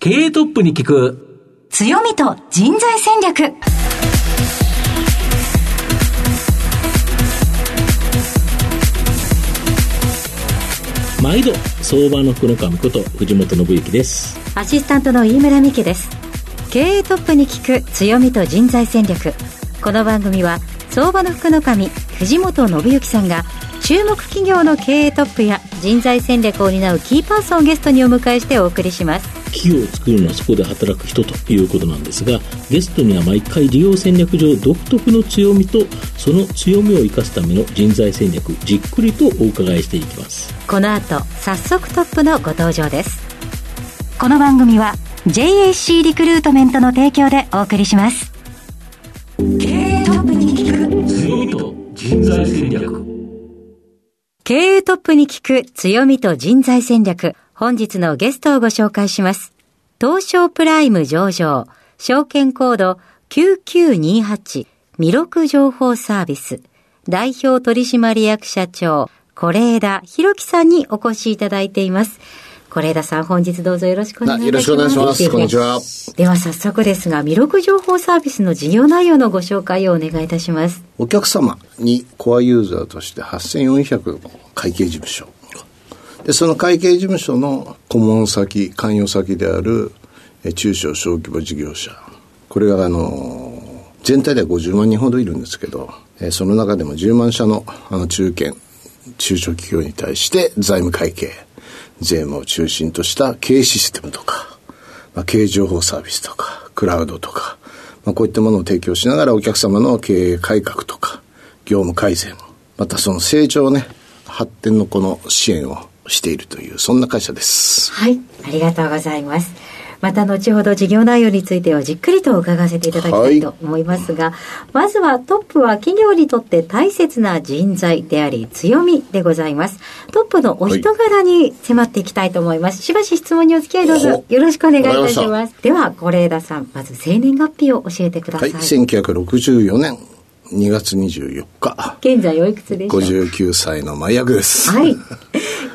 経営トップに聞く。強みと人材戦略。毎度相場の福の神こと藤本信之です。アシスタントの飯村美希です。経営トップに聞く強みと人材戦略。この番組は相場の福の神藤本信之さんが注目企業の経営トップや人材戦略を担うキーパーソンをゲストにお迎えしてお送りします企業を作るのはそこで働く人ということなんですがゲストには毎回事業戦略上独特の強みとその強みを生かすための人材戦略じっくりとお伺いしていきます。この後早速トップのご登場です。この番組は JAC リクルートメントの提供でお送りします。経営トップに聞く強みと人材戦略。経営トップに聞く強みと人材戦略本日のゲストをご紹介します東証プライム上場証券コード9928ミロク情報サービス代表取締役社長是枝博樹さんにお越しいただいています是枝さん、本日どうぞよろしくお願いいたします。よろしくお願いします。こんにちは。では早速ですが、ミロク情報サービスの事業内容のご紹介をお願いいたします。お客様にコアユーザーとして8400の会計事務所。で、その会計事務所の顧問先、関与先である中小小規模事業者。これがあの、全体では50万人ほどいるんですけど、その中でも10万社のあの中堅、中小企業に対して財務会計、税務を中心とした経営システムとか、まあ、経営情報サービスとか、クラウドとか、まあ、こういったものを提供しながらお客様の経営改革とか、業務改善、またその成長ね、発展のこの支援をしているという、そんな会社です。はい、ありがとうございます。また後ほど事業内容についてはじっくりと伺わせていただきたいと思いますが、まずはトップは企業にとって大切な人材であり強みでございます。トップのお人柄に迫っていきたいと思います。しばし質問にお付き合いどうぞよろしくお願いいたします。では、是枝さん、まず生年月日を教えてくださ。はいい、1964年2月24日、現在おいくつでしょう？59歳の麻薬です。はい。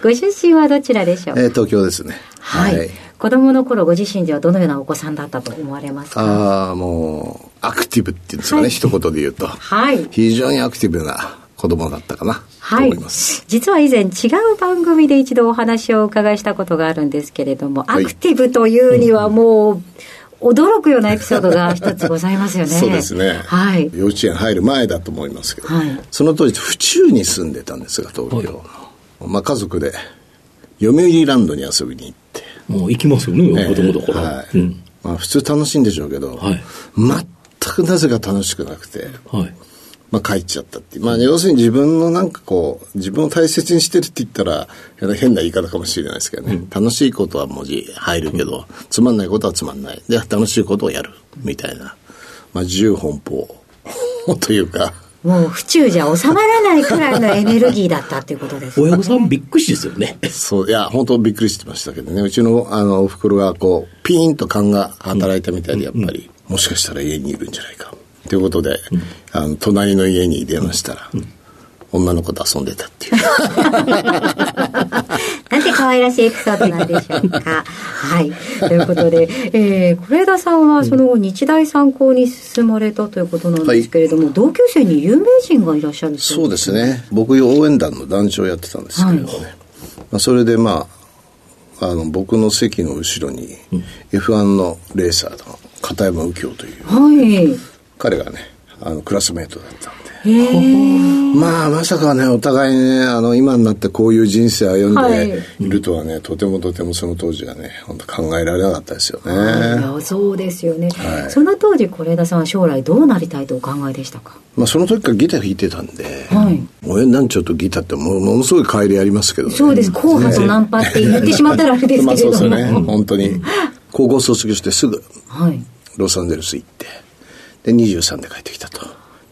ご出身はどちらでしょう？えー東京ですね。はい。子供の頃ご自身ではどのようなお子さんだったと思われますか？ああ、もう、アクティブっていうんですかね、はい一言で言うと。はい。非常にアクティブな子供だったかな、はいと思います。。実は以前違う番組で一度お話をお伺いしたことがあるんですけれども、はいアクティブというにはもう、驚くようなエピソードが一つございますよね。そうですね。はい。幼稚園入る前だと思いますけど、はいその当時府中に住んでたんですが、東京の。まあ家族で読売ランドに遊びに行って。もう行きますよね、子供だから、はいうんまあ普通楽しいんでしょうけど、はい全くなぜか楽しくなくて、はいまあ帰っちゃったっていう。まあ要するに自分のなんかこう、自分を大切にしてるって言ったら、変な言い方かもしれないですけどね。楽しいことは文字入るけど、つまんないことはつまんない。で、楽しいことをやる。みたいな。まあ自由奔放というか、もう府中じゃ収まらないくらいのエネルギーだったっていうことです、ね。親御さんびっくりですよねそう、いや、本当びっくりしてましたけどね。うちの、あの、お袋がこう、ピーンと勘が働いたみたいで、やっぱり、もしかしたら家にいるんじゃないか。ということで、あの、隣の家に電話したら、女の子と遊んでたっていう。なんて可愛らしいエピソードなんでしょうか。はい。ということで、えー、是枝さんはその後日大参考に進まれたということなんですけれども、同級生に有名人がいらっしゃるそうですね。僕、応援団の団長やってたんですけれどもね。まあ、それでまあ、あの、僕の席の後ろに、F1 のレーサーの片山右京という、はい。彼がね、あの、クラスメートだったんで。まあ、まさかね、お互いね、あの、今になってこういう人生歩んはい。でいるとはね、とてもとてもその当時はね、本当考えられなかったですよね。いやそうですよね、はい。その当時是枝さんは将来どうなりたいとお考えでしたか？まあ、その時からギター弾いてたんで、はい。応援団長とギターってもものすごい帰りありますけどね。そうです。硬派とナンパって言ってしまったらあれですけれども、まあそうですよね、本当に。高校卒業してすぐはい。ロサンゼルス行って、で、23で帰ってきたと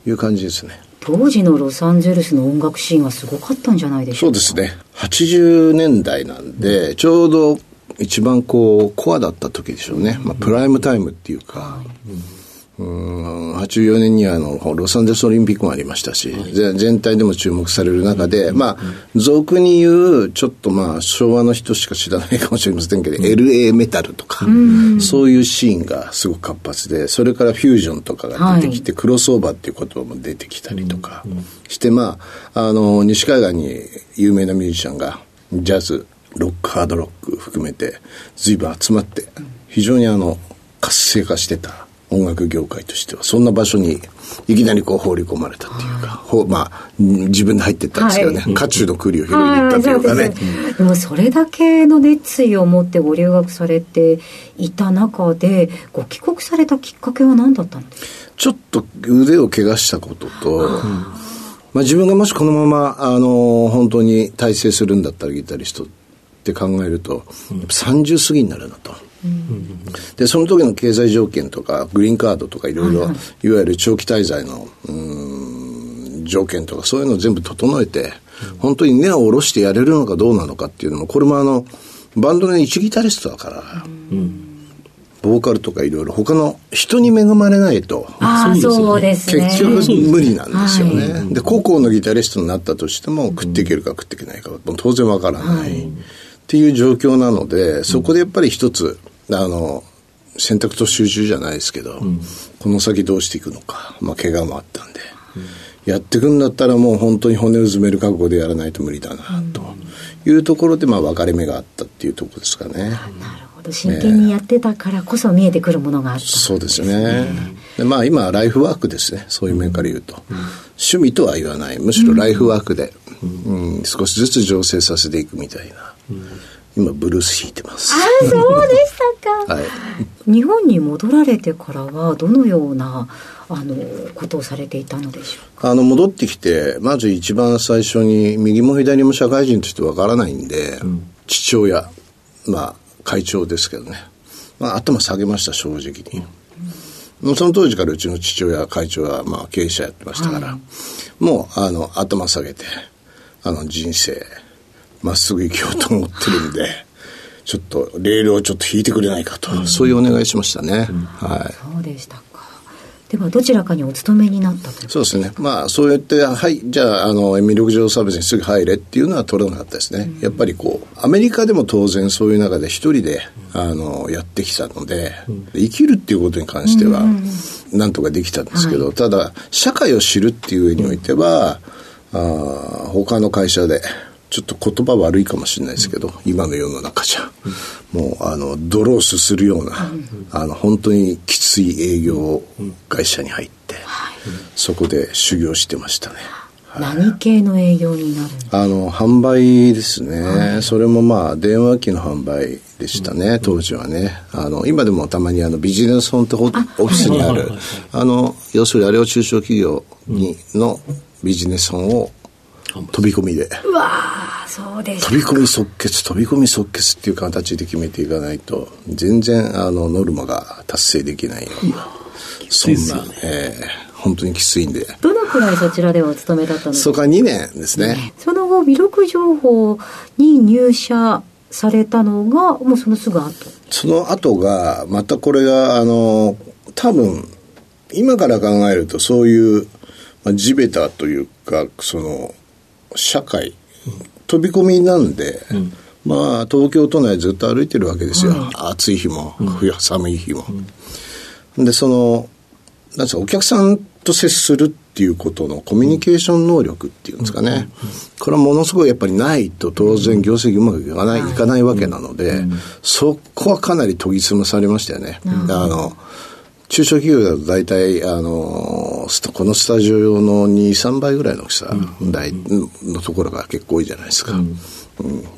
いう感じですね。当時のロサンゼルスの音楽シーンはすごかったんじゃないでしょうかそうですね。80年代なんで、ちょうど一番こう、コアだった時でしょうね。まあ、プライムタイムっていうか、うん84年にはあのロサンゼルスオリンピックもありましたし、はい、全体でも注目される中で、うん、まあ、俗に言う、ちょっとまあ、昭和の人しか知らないかもしれませんけど、うん、LA メタルとか、うん、そういうシーンがすごく活発で、それからフュージョンとかが出てきて、はい、クロスオーバーっていう言葉も出てきたりとかして、まあ、あの、西海岸に有名なミュージシャンが、ジャズ、ロック、ハードロック含めて、随分集まって、非常にあの、活性化してた。音楽業界としてはそんな場所にいきなりこう放り込まれたっていうか、ほまあ自分で入ってったんですけどね、はい、渦中の栗を拾いに行ったというかね、はい、でもそれだけの熱意を持ってご留学されていた中でご帰国されたきっかけは何だったんですか？ちょっと腕を怪我したことと、まあ、自分がもしこのままあの本当に大成するんだったらギタリストって考えると、30過ぎになるなと。でその時の経済条件とかグリーンカードとかいろいろ、いわゆる長期滞在の条件とかそういうのを全部整えて、本当に根を下ろしてやれるのかどうなのかっていうのもこれもあのバンドの一ギタリストだから、ボーカルとかいろいろ他の人に恵まれないと、そうですね、結局無理なんですよね。はい、で、高校のギタリストになったとしても食っていけるか食っていけないか当然わからない、っていう状況なので、そこでやっぱり一つ、あの、選択と集中じゃないですけど、うん、この先どうしていくのか、まあ、怪我もあったんで、うん、やっていくんだったらもう本当に骨を詰める覚悟でやらないと無理だな、というところで、まあ、分かれ目があったっていうところですかね。なるほど。真剣にやってたからこそ見えてくるものがあった、ね、そうですね。でまあ、今、ライフワークですね。そういう面から言うと。うん、趣味とは言わない。むしろライフワークで、うん少しずつ醸成させていくみたいな。今ブルース弾いてます。あそうでしたか、はい、日本に戻られてからはどのようなあのことをされていたのでしょうか。あの戻ってきてまず一番最初に右も左も社会人としてわからないんで、うん、父親まあ会長ですけどね、まあ、頭下げました正直に、うん、その当時からうちの父親会長はまあ経営者やってましたから、はい、もうあの頭下げてあの人生まっすぐ行きようと思ってるんで、ちょっとレールをちょっと引いてくれないかと、うん、そういうお願いしましたね。うん、はい。そうでしたか。ではどちらかにお勤めになったとそうですね。まあそうやってはいじゃああの魅力上サービスにすぐ入れっていうのは取らなかったですね。うん、やっぱりこうアメリカでも当然そういう中で一人であのやってきたので、生きるっていうことに関してはなんとかできたんですけど、はい、ただ社会を知るっていう上においては、あ他の会社でちょっと言葉悪いかもしれないですけど、うん、今の世の中じゃ、うん、もうあのドロースするような、うん、あの本当にきつい営業会社に入って、そこで修行してましたね。何系の営業になるあの販売ですね、はい、それもまあ電話機の販売でしたね、当時はね。あの今でもたまにあのビジネスホンってオフィスにある。あの要するにあれを中小企業にのビジネス本を飛び込みで。うわそうです飛び込み即決、飛び込み即決っていう形で決めていかないと、全然、あの、ノルマが達成できないような、そんな、ね、えー、本当にきついんで。どのくらいそちらではお勤めだったの？ですかそこは2年ですね。その後、魅力情報に入社されたのが、もうそのすぐ後？その後が、またこれが、あの、多分、今から考えるとそういう、まあ、地べたというか、その、社会、飛び込みなんで、まあ東京都内ずっと歩いてるわけですよ、暑い日も冬寒い日も、でそのなんですかお客さんと接するっていうことのコミュニケーション能力っていうんですかね、これはものすごいやっぱりないと当然業績うまくいかない,、いかないわけなので、そこはかなり研ぎ澄まされましたよね。あの中小企業だと大体、あの、このスタジオ用の2、3倍ぐらいの大きさ、台のところが結構多いじゃないですか。うん、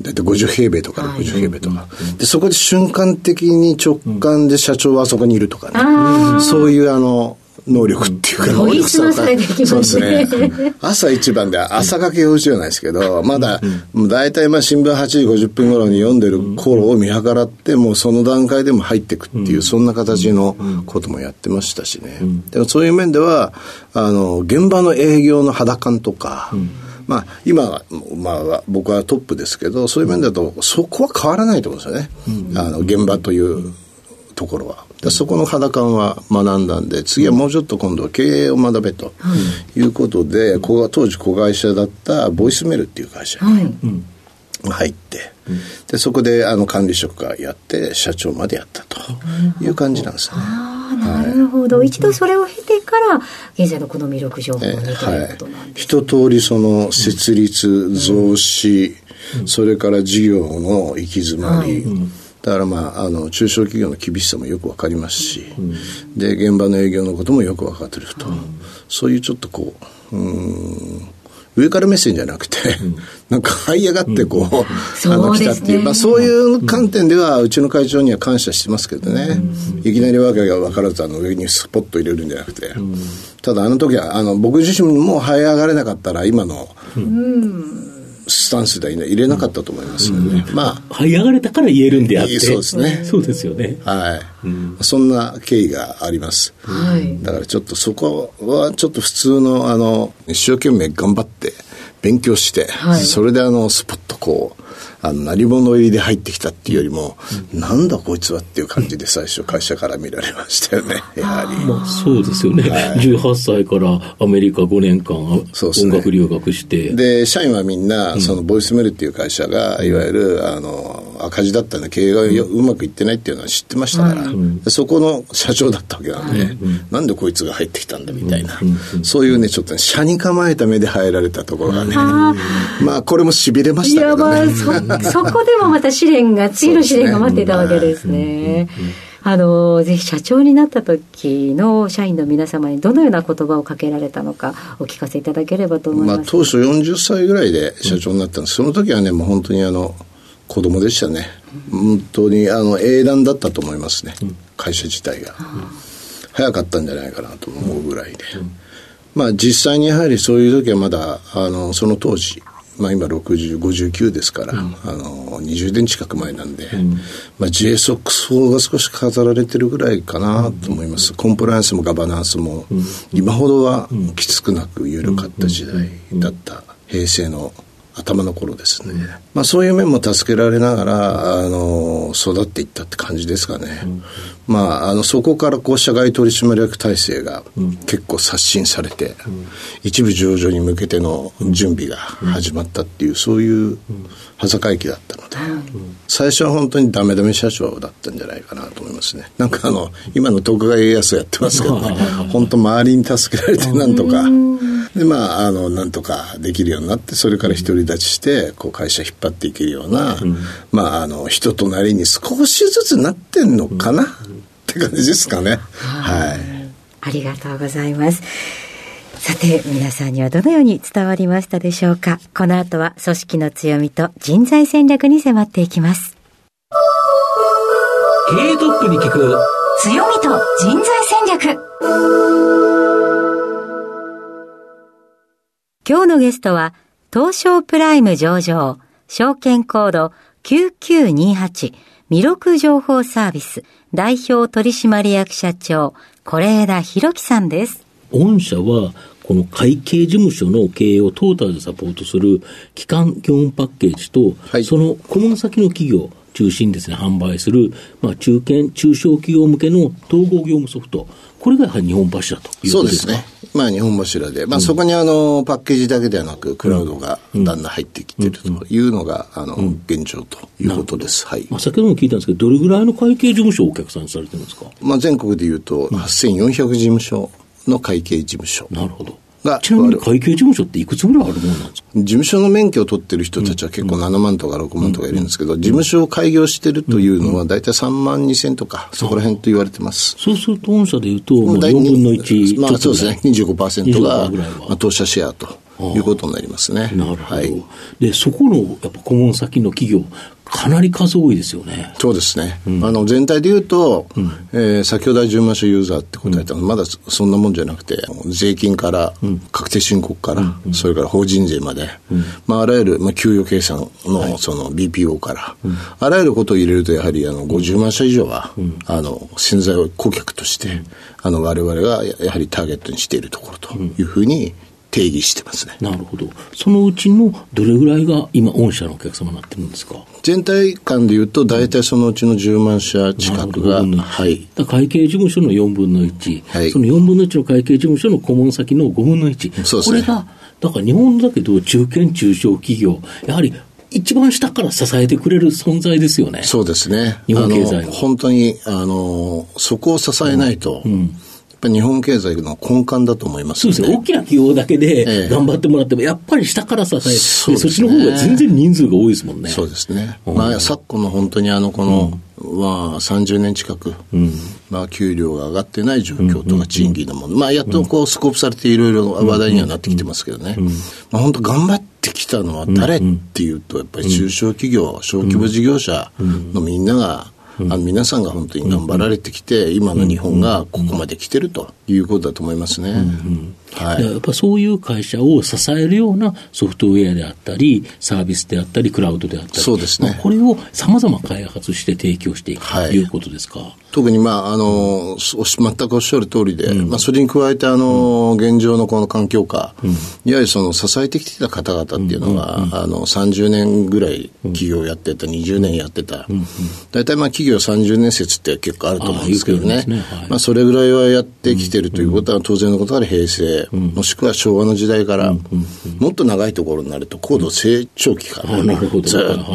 大体50平米とか60平米とか、で、そこで瞬間的に直感で社長はそこにいるとかね。そういうあの、能力っていうか、能力そうですね。朝一番で朝掛け表じゃないですけど、まだ、大体まあ新聞8時50分頃に読んでる頃を見計らって、もうその段階でも入っていくっていう、そんな形のこともやってましたしね。でもそういう面では、あの、現場の営業の肌感とか、まあ、今、まあ、僕はトップですけど、そういう面だと、そこは変わらないと思うんですよね。あの、現場というところは。でそこの肌感は学んだんで、次はもうちょっと今度は経営を学べとい。うことで、ここが当時子会社だったボイスメールっていう会社に入って、でそこであの管理職がやって社長までやったという感じなんですね。なるほど、はい、一度それを経てから現在のこの魅力情報にということなんです、ね、はい、一通りその設立、増資、うん、それから事業の行き詰まり、はいだからまあ、あの、中小企業の厳しさもよくわかりますし、うん、で、現場の営業のこともよくわかってると、うん、そういうちょっとこう、うん、上から目線じゃなくて、うん、なんか這い上がってこう、うん、あの、来たっていう、まあそういう観点では、うちの会長には感謝してますけどね、いきなりわけが分からず、あの、上にスポッと入れるんじゃなくて、ただあの時は、あの、僕自身も這い上がれなかったら、今の、スタンスでは入れなかったと思いますよね。うん、まあ。這い上がれたから言えるんであって。そうですね。そうですよね。はい。うん、そんな経緯があります。はい。だからちょっとそこはちょっと普通の、あの、一生懸命頑張って勉強して、はい、それであの、スポッとこう、あの、何者入りで入ってきたっていうよりも、うん、なんだこいつはっていう感じで最初会社から見られましたよね、やはり。まあそうですよね。はい、18歳からアメリカ5年間音楽留学して。で、社員はみんな、そのボイスメルっていう会社が、いわゆる、あの、赤字だったんで経営がうまくいってないっていうのは知ってましたから、そこの社長だったわけなんで、なんでこいつが入ってきたんだみたいな、そういうね、ちょっと、ね、社に構えた目で入られたところがね、まあこれもしびれましたけどね。そこでもまた試練が、次の試練が待っていたわけですね。あの、ぜひ社長になった時の社員の皆様にどのような言葉をかけられたのかお聞かせいただければと思います。まあ、当初40歳ぐらいで社長になったんです。その時はね、もう本当にあの、子供でしたね。本当にあの、英断だったと思いますね。会社自体が。早かったんじゃないかなと思うぐらいで。まあ実際にやはりそういう時はまだ、あの、その当時、まあ、今60、59ですから、うん、あの20年近く前なんで、うん、まあ、JSOX 法が少し飾られてるぐらいかなと思います、コンプライアンスもガバナンスも、今ほどはきつくなく緩かった時代だった平成の頭の頃ですね、まあ、そういう面も助けられながらあの育っていったって感じですかね、うん、まあ、あのそこからこう社外取締役体制が結構刷新されて、うん、一部上場に向けての準備が始まったっていう、そういう端境期だったので、最初は本当にダメダメ社長だったんじゃないかなと思いますねなんかあの今の徳川家康やってますけどね本当周りに助けられてなんとか。で、まあ、あの、なんとかできるようになって、それから独り立ちして、こう、会社引っ張っていけるような、うん、まあ、あの、人となりに少しずつなってんのかな、うん、って感じですかね。はい。ありがとうございます。さて、皆さんにはどのように伝わりましたでしょうか？この後は組織の強みと人材戦略に迫っていきます。経営トップに聞く強みと人材戦略今日のゲストは、東証プライム上場、証券コード9928、弥勒情報サービス、代表取締役社長、是枝博樹さんです。御社は、この会計事務所の経営をトータルでサポートする基幹業務パッケージと、はい、その顧問先の企業、中心ですね、販売する、まあ、中堅、中小企業向けの統合業務ソフト、これがやはり日本柱ということですか？そうですね。まあ日本柱で、まあそこにあの、パッケージだけではなく、クラウドがだんだん入ってきてるというのが、あの、現状ということです。はい。まあ先ほども聞いたんですけど、どれぐらいの会計事務所をお客さんにされてるんですか？まあ全国でいうと、8400事務所の会計事務所。なるほど。がちなみに会計事務所っていくつぐらいあるものなんですか？事務所の免許を取ってる人たちは結構7万とか6万とかいるんですけど、事務所を開業してるというのは大体3万2千とか、そこら辺と言われてます。そうすると御社でいうと、もう4分の1。まあそうですね、25%が、まあ、当社シェアと。いうことになりますね。なるほど。はい、で、そこの、やっぱ顧問先の企業、かなり数多いですよね。そうですね。うん、あの、全体で言うと、うん、えー、先ほどは10万社ユーザーって答えたの、うん、まだそんなもんじゃなくて、税金から、確定申告から、それから法人税まで、まあ、あらゆる、まあ、給与計算の、その BPO から、あらゆることを入れると、やはり、あの、50万社以上は、あの、潜在顧客として、あの、我々がやはりターゲットにしているところというふうに定義してますね。なるほど。そのうちのどれぐらいが今、御社のお客様になってるんですか？全体間でいうと、大体そのうちの10万社近くが、はい。会計事務所の4分の1、はい、その4分の1の会計事務所の顧問先の5分の1。そうですね。これが、だから日本だけど、中堅中小企業、やはり一番下から支えてくれる存在ですよね。そうですね。日本経済本当に、あの、そこを支えないと、うん、うん日本経済の根幹だと思います、ね、そうですね。大きな企業だけで頑張ってもらっても、やっぱり下から支え、そ,、ね、そっちの方が全然人数が多いですもんね。そうですね。うん、まあ、昨今の本当にあの、この、うん、まあ、30年近く、うん、まあ、給料が上がってない状況とか、賃金のもの、まあ、やっとこう、スコープされていろいろ話題にはなってきてますけどね。まあ、本当頑張ってきたのは誰っていうと、やっぱり中小企業、小規模事業者のみんなが、あの皆さんが本当に頑張られてきて、今の日本がここまで来てるということだと思いますね。はい、やっぱそういう会社を支えるようなソフトウェアであったり、サービスであったり、クラウドであったり、そうですね、これをさまざま開発して提供していくということですか？はい、特に、まあ、あの全くおっしゃる通りで、うん、まあ、それに加えてあの、現状のこの環境下、うん、いわゆるその支えてきてた方々っていうのは、うん、あの30年ぐらい企業やってた、20年やってた、大体まあ企業30年説って結構あると思うんですけどね、ね。はい、まあ、それぐらいはやってきてるということは当然のことから平成、もしくは昭和の時代から、もっと長いところになると高度成長期から、ずっ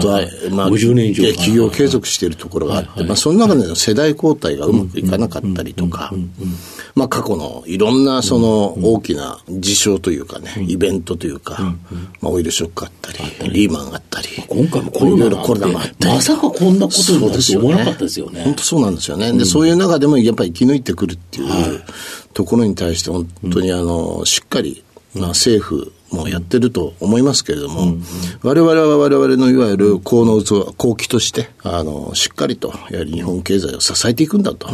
と、まあ、50年以上企業継続しているところがあって、まあ、その中での世代交代がうまくいかなかったりとか、まあ、過去のいろんなその大きな事象というかね、イベントというか、まあ、オイルショックあったり、リーマンあったり、今回もコロナコロナがあったり、まさかこんなことになると思わなかったですよね。本当そうなんですよね。で、そういう中でもやっぱり生き抜いてくるっていうところに対して本当にあの、しっかりまあ、政府もやってると思いますけれども、うんうん、我々は我々のいわゆる功の器、後期として、あの、しっかりと、やはり日本経済を支えていくんだと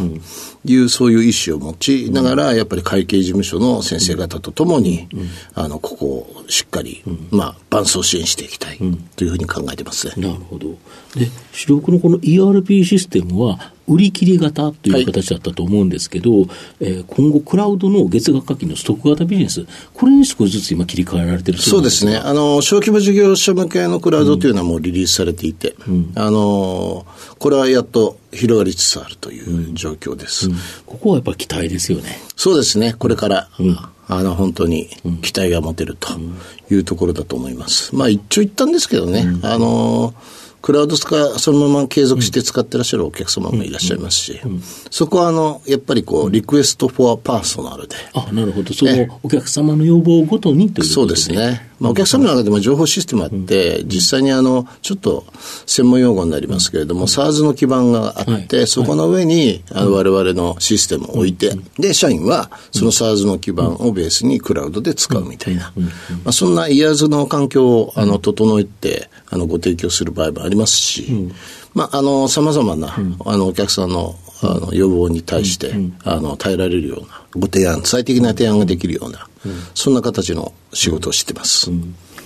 いう、うん、そういう意思を持ちながら、やっぱり会計事務所の先生方とともに、うん、あの、ここをしっかり、まあ、伴走支援していきたいというふうに考えてますね。なるほど。で、主力のこの ERP システムは、売り切り型という形だったと思うんですけど、はい、えー、今後、クラウドの月額課金のストック型ビジネス、これに少しずつ今、切り替えられてるそうですね。あの、小規模事業者向けのクラウドというのはもうリリースされていて、うん、あのこれはやっと広がりつつあるという状況です、うん。うん、ここはやっぱり期待ですよね。そうですね、これから、あの本当に期待が持てるというところだと思います。まあ一長一短ですけどね、あのクラウド化そのまま継続して使ってらっしゃるお客様もいらっしゃいますし、そこはあのやっぱりこう Request for Proposal で。あなるほど、そのお客様の要望ごとにということで、そうですね。まあ、お客様の中でも情報システムあって、実際にあのちょっと専門用語になりますけれども、 SaaS の基盤があって、そこの上にあの我々のシステムを置いて、で、社員はその SARS の基盤をベースにクラウドで使うみたいな、まあ、そんなイヤーズの環境をあの整えてあのご提供する場合もありますし、まあ、あの、様々な、あの、お客さんの、あの、要望に対して、あの、耐えられるような、ご提案、最適な提案ができるような、そんな形の仕事をしてます。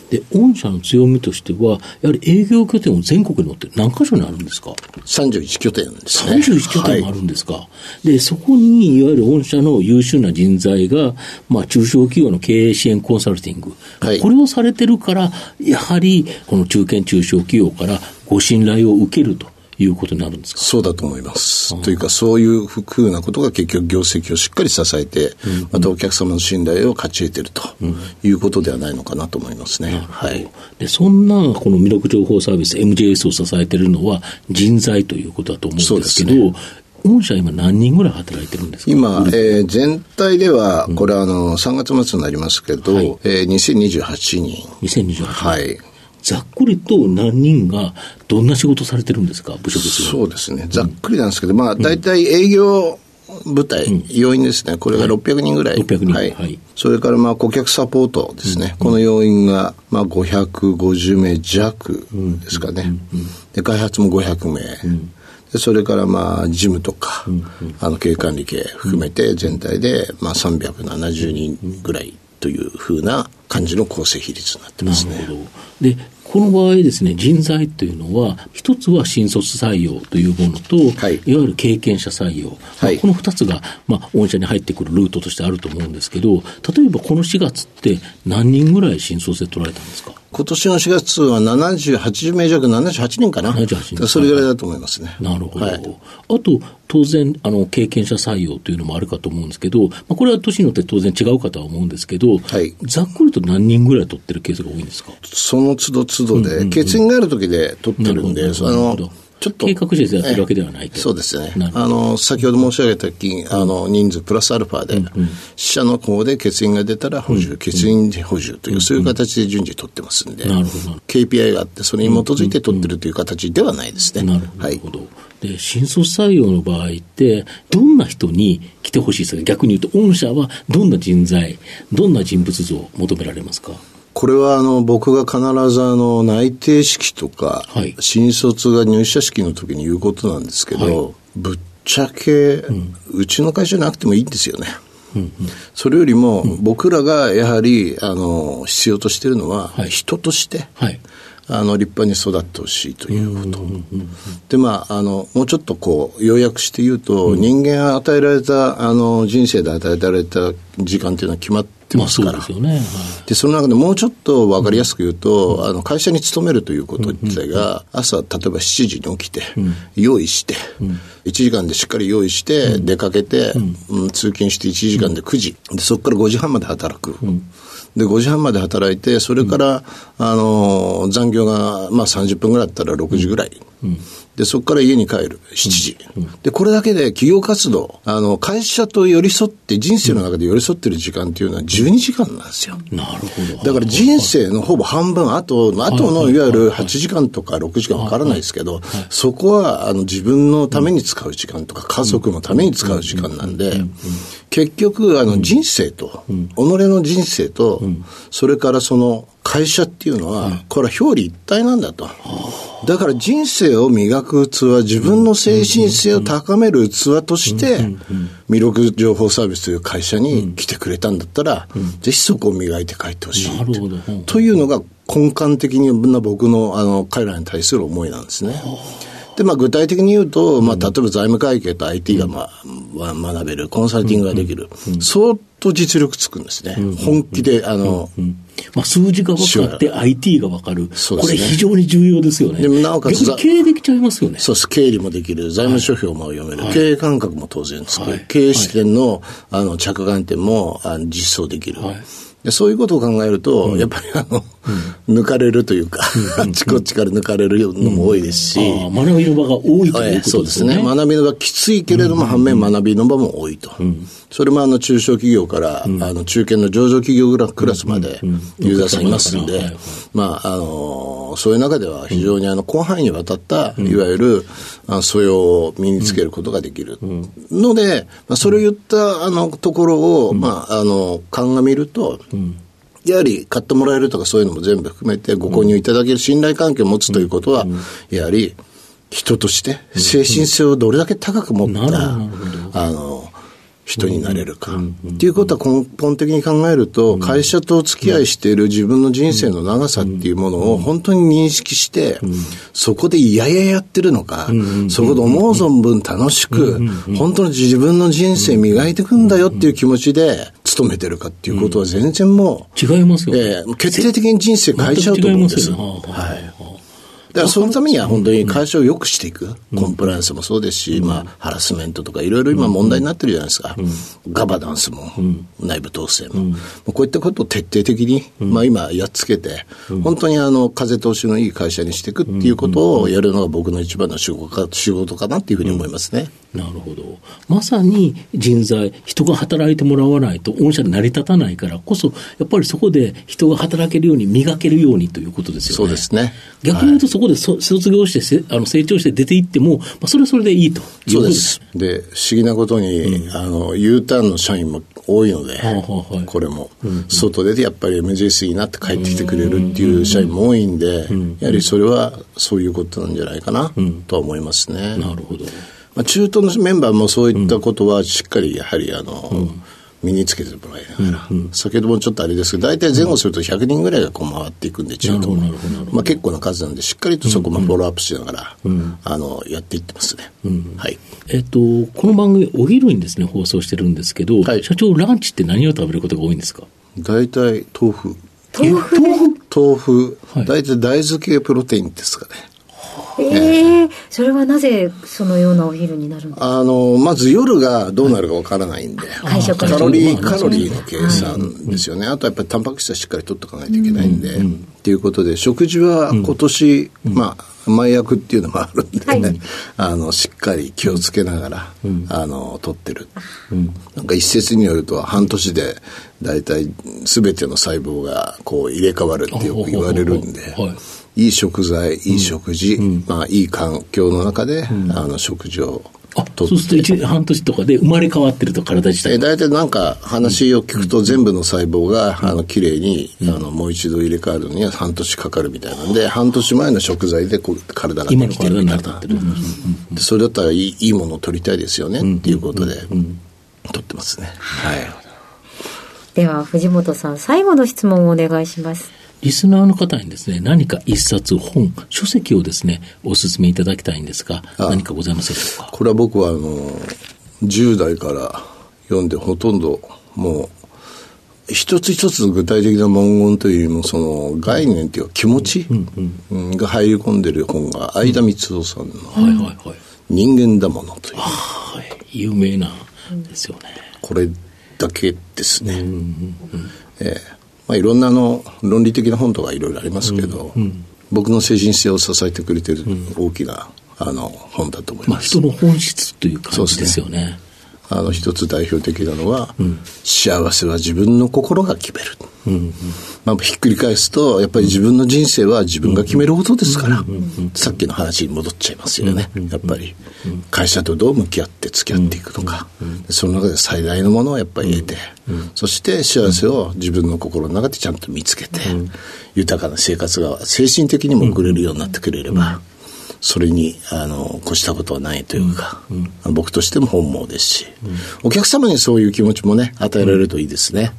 で、御社の強みとしては、やはり営業拠点を全国に持って何箇所にあるんですか ?31 拠点ですね。31拠点もあるんですか、はい、で、そこに、いわゆる御社の優秀な人材が、まあ、中小企業の経営支援コンサルティング、はい、これをされてるから、やはり、この中堅中小企業からご信頼を受けると。いうことになるんですか？そうだと思います。というか、そういうふうなことが結局業績をしっかり支えて、うん、またお客様の信頼を勝ち得ているということではないのかなと思いますね。はい。で、そんなこの魅力情報サービス MJS を支えているのは人材ということだと思うんですけど、御社今何人ぐらい働いてるんですか？今、えー、全体では、これはあの、3月末になりますけど、はい、えー、2028人。2028人。はい。ざっくりと何人がどんな仕事されてるんですか、部署ですそうですね、ざっくりなんですけど、まあ、大体営業部隊、うん、要員ですね、これが600人ぐらい、600人、はい、はい、それからまあ顧客サポートですね、うん、この要員がまあ550名弱ですかね、で開発も500名。でそれからまあ事務とか、あの経営管理系含めて全体でまあ370人ぐらいというふうな感じの構成比率になってますね。で、この場合ですね、人材というのは、一つは新卒採用というものと、はいい、わゆる経験者採用。はいまあこの二つが、まあ、御社に入ってくるルートとしてあると思うんですけど、例えばこの4月って何人ぐらい新卒で取られたんですか？今年の4月は70、80名弱、78人かな。78人それぐらいだと思いますね。なるほど。はいあと、当然、あの、経験者採用というのもあるかと思うんですけど、まあ、これは年によって当然違うかとは思うんですけど、はいざっくりと何人ぐらい取ってるケースが多いんですか？その都度都度で、欠員がある時で取ってるんで、あのなるほど、ちょっと。計画してやってるわけではないと。そうですね。あの、先ほど申し上げた金、あの、人数プラスアルファで、死者の方で欠員が出たら補充、欠員で補充という、そういう形で順次取ってますんで、なるほど。KPI があって、それに基づいて取ってるという形ではないですね。なるほど。はないるほど。で、新卒採用の場合って、どんな人に来てほしいですか？逆に言うと、御社はどんな人材、どんな人物像を求められますか？これはあの僕が必ずあの内定式とか、はい。新卒が入社式の時に言うことなんですけど、はい。ぶっちゃけ、うちの会社じゃなくてもいいんですよね。それよりも、僕らがやはりあの必要としているのは、はい。人として、はい。あの立派に育ってほしいということ。で、まあ、あの、もうちょっとこう、要約して言うと、人間が与えられた、あの、人生で与えられた時間っていうのは決まってまあそうますから。ですよね。はい。で、その中でもうちょっと分かりやすく言うと、あの、会社に勤めるということ自体が、朝、例えば7時に起きて、用意して、1時間でしっかり用意して、出かけて、うん。通勤して1時間で9時、でそこから5時半まで働く。で、5時半まで働いて、それから、あの、残業が、まあ30分ぐらいだったら6時ぐらい。で、そこから家に帰る。7時。で、これだけで企業活動、あの、会社と寄り添って、人生の中で寄り添ってる時間っていうのは12時間なんですよ。なるほど。だから人生のほぼ半分、あと、あとのいわゆる8時間とか6時間わからないですけど、そこはあの自分のために使う時間とか、家族のために使う時間なんで、結局、あの人生と、己の人生と、それからその会社っていうのは、これは表裏一体なんだと。だから人生を磨く器、自分の精神性を高める器として、魅力情報サービスという会社に来てくれたんだったら、ぜひそこを磨いて帰ってほしい。というのが根幹的な僕のあの彼らに対する思いなんですね。で、まあ具体的に言うと、まあ例えば財務会計と IT がまあ、は学べる、コンサルティングができる。相当実力つくんですね。本気で、あの、まあ、数字が分かって IT が分かる。ねこれ非常に重要ですよね。でもなおかつ経営できちゃいますよね。そうです。経理もできる。財務諸表も読める。経営感覚も当然つく。はい経営視点の、あの、着眼点もあの実装できる。はいでそういうことを考えると、やっぱりあの、抜かれるというか、あっちこっちから抜かれるのも多いですし、ああ学びの場が多いということそうですね。学びの場きついけれども、反面学びの場も多いと。それもあの中小企業から、あの中堅の上場企業クラスまでユーザーさんいますんでまあ、あの、そういう中では非常にあの広範囲にわたった、いわゆるあ素養を身につけることができる。ので、まあ、それを言ったあのところを、まあ、あの、鑑みると、やはり買ってもらえるとかそういうのも全部含めてご購入いただける信頼関係を持つということは、やはり人として精神性をどれだけ高く持った、あの、人になれるか。っていうことは根本的に考えると、会社とお付き合いしている自分の人生の長さっていうものを本当に認識して、そこで嫌々やってるのか、そこで思う存分楽しく、本当に自分の人生磨いていくんだよっていう気持ちで勤めてるかっていうことは全然もう、違いますよね。ええ決定的に人生変えちゃうと思うんです。はい。だからそのためには本当に会社を良くしていく、コンプライアンスもそうですし、まあ、ハラスメントとかいろいろ今問題になってるじゃないですか。ガバナンスも、内部統制も。こういったことを徹底的に、まあ今やっつけて、本当にあの、風通しのいい会社にしていくっていうことをやるのが僕の一番の仕事か仕事かなっていうふうに思いますね。なるほど。まさに人材、人が働いてもらわないと、御社で成り立たないからこそ、やっぱりそこで人が働けるように、磨けるようにということですよね。そうですね。逆に言うと、そこでそ卒業してせあの成長して出ていっても、まあ、それはそれでいいと。そうです。で、不思議なことに、あの、U ターンの社員も多いので、あはあはいこれも、外出てやっぱり MJS になって帰ってきてくれるっていう社員も多いんで、やはりそれはそういうことなんじゃないかな、とは思いますね。なるほど。まあ、中東のメンバーもそういったことはしっかりやはりあの、身につけてもらいながら、うんうん、先ほどもちょっとあれですけど、大体前後すると100人ぐらいがこう回っていくんで、中途まあ結構な数なんで、しっかりとそこもフォローアップしながら、うん。うん、あの、やっていってますね。うん、はい。えっと、この番組、お昼にですね、放送してるんですけど、はい、社長、ランチって何を食べることが多いんですか？大体、豆腐。豆腐？豆腐。大体大豆系プロテインですかね。ええー、それはなぜそのようなお昼になるあの、まず夜がどうなるかわからないんで、会食カロリー、カロリーの計算ですよね。はい、あとやっぱりタンパク質はしっかり取っておかないといけないんで、うん、っていうことで、食事は今年、うん、まあ、前役っていうのもあるんで、ね、はい、あのしっかり気をつけながら、うん、あの取ってる、うん、なんか一説によると半年で大体全ての細胞がこう入れ替わるってよく言われるんで、はいいい食材、いい食事、うん、まあ、いい環境の中で、うん、あの食事をあそうすると1半年とかで生まれ変わってると体自体え大体なんか話を聞くと全部の細胞が、うん、あの綺麗に、うん、あのもう一度入れ替わるのには半年かかるみたいなんで半年前の食材でこう体ができてるみたいな、うん、それだったらいいいいものを取りたいですよね、っていうことで、取ってますね。はい。では藤本さん最後の質問をお願いしますリスナーの方にですね、何か一冊本、書籍をですね、お勧めいただきたいんですが、何かございますでしょうか？これは僕は、あの、10代から読んでほとんど、もう、一つ一つ具体的な文言というよりも、その概念というか気持ちが入り込んでる本が、相田光夫さんの、人間だものという。はい、有名なですよね。これだけですね。ええまあ、いろんなあの論理的な本とかいろいろありますけど、うんうん、僕の精神性を支えてくれてる大きな、あの本だと思います、まあ、人の本質という感じですよね。あの一つ代表的なのは、うん、幸せは自分の心が決める、うん。うん、まあ、ひっくり返すとやっぱり自分の人生は自分が決めることですから、さっきの話に戻っちゃいますよね、やっぱり会社とどう向き合って付き合っていくのか、その中で最大のものをやっぱり得て、そして幸せを自分の心の中でちゃんと見つけて、豊かな生活が精神的にも送れるようになってくれれば、それにあの越したことはないというか、うんうん、僕としても本望ですし、うん、お客様にそういう気持ちもね与えられるといいですね。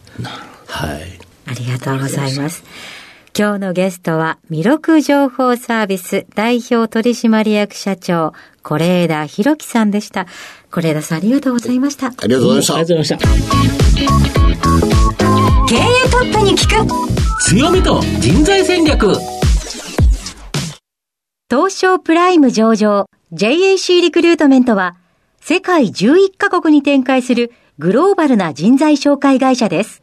はい。ありがとうございます。今日のゲストは、魅力情報サービス代表取締役社長、是枝裕樹さんでした。是枝さんありがとうございました。ありがとうございました。ありがとうございました。経営トップに聞く強みと人材戦略東証プライム上場 JAC リクルートメントは世界11カ国に展開するグローバルな人材紹介会社です。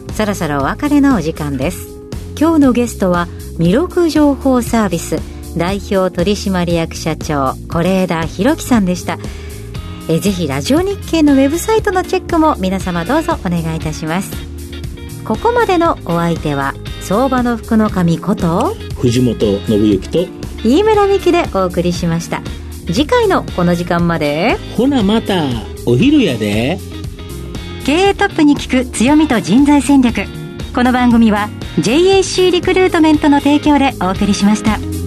そろそろお別れのお時間です。今日のゲストは魅力情報サービス代表取締役社長是枝裕樹さんでした。えぜひラジオ日経のウェブサイトのチェックも皆様どうぞお願いいたします。ここまでのお相手は相場の福の神こと藤本信之と飯村美希でお送りしました。次回のこの時間まで。ほなまたお昼やで経営トップに聞く強みと人材戦略この番組は JAC リクルートメントの提供でお送りしました。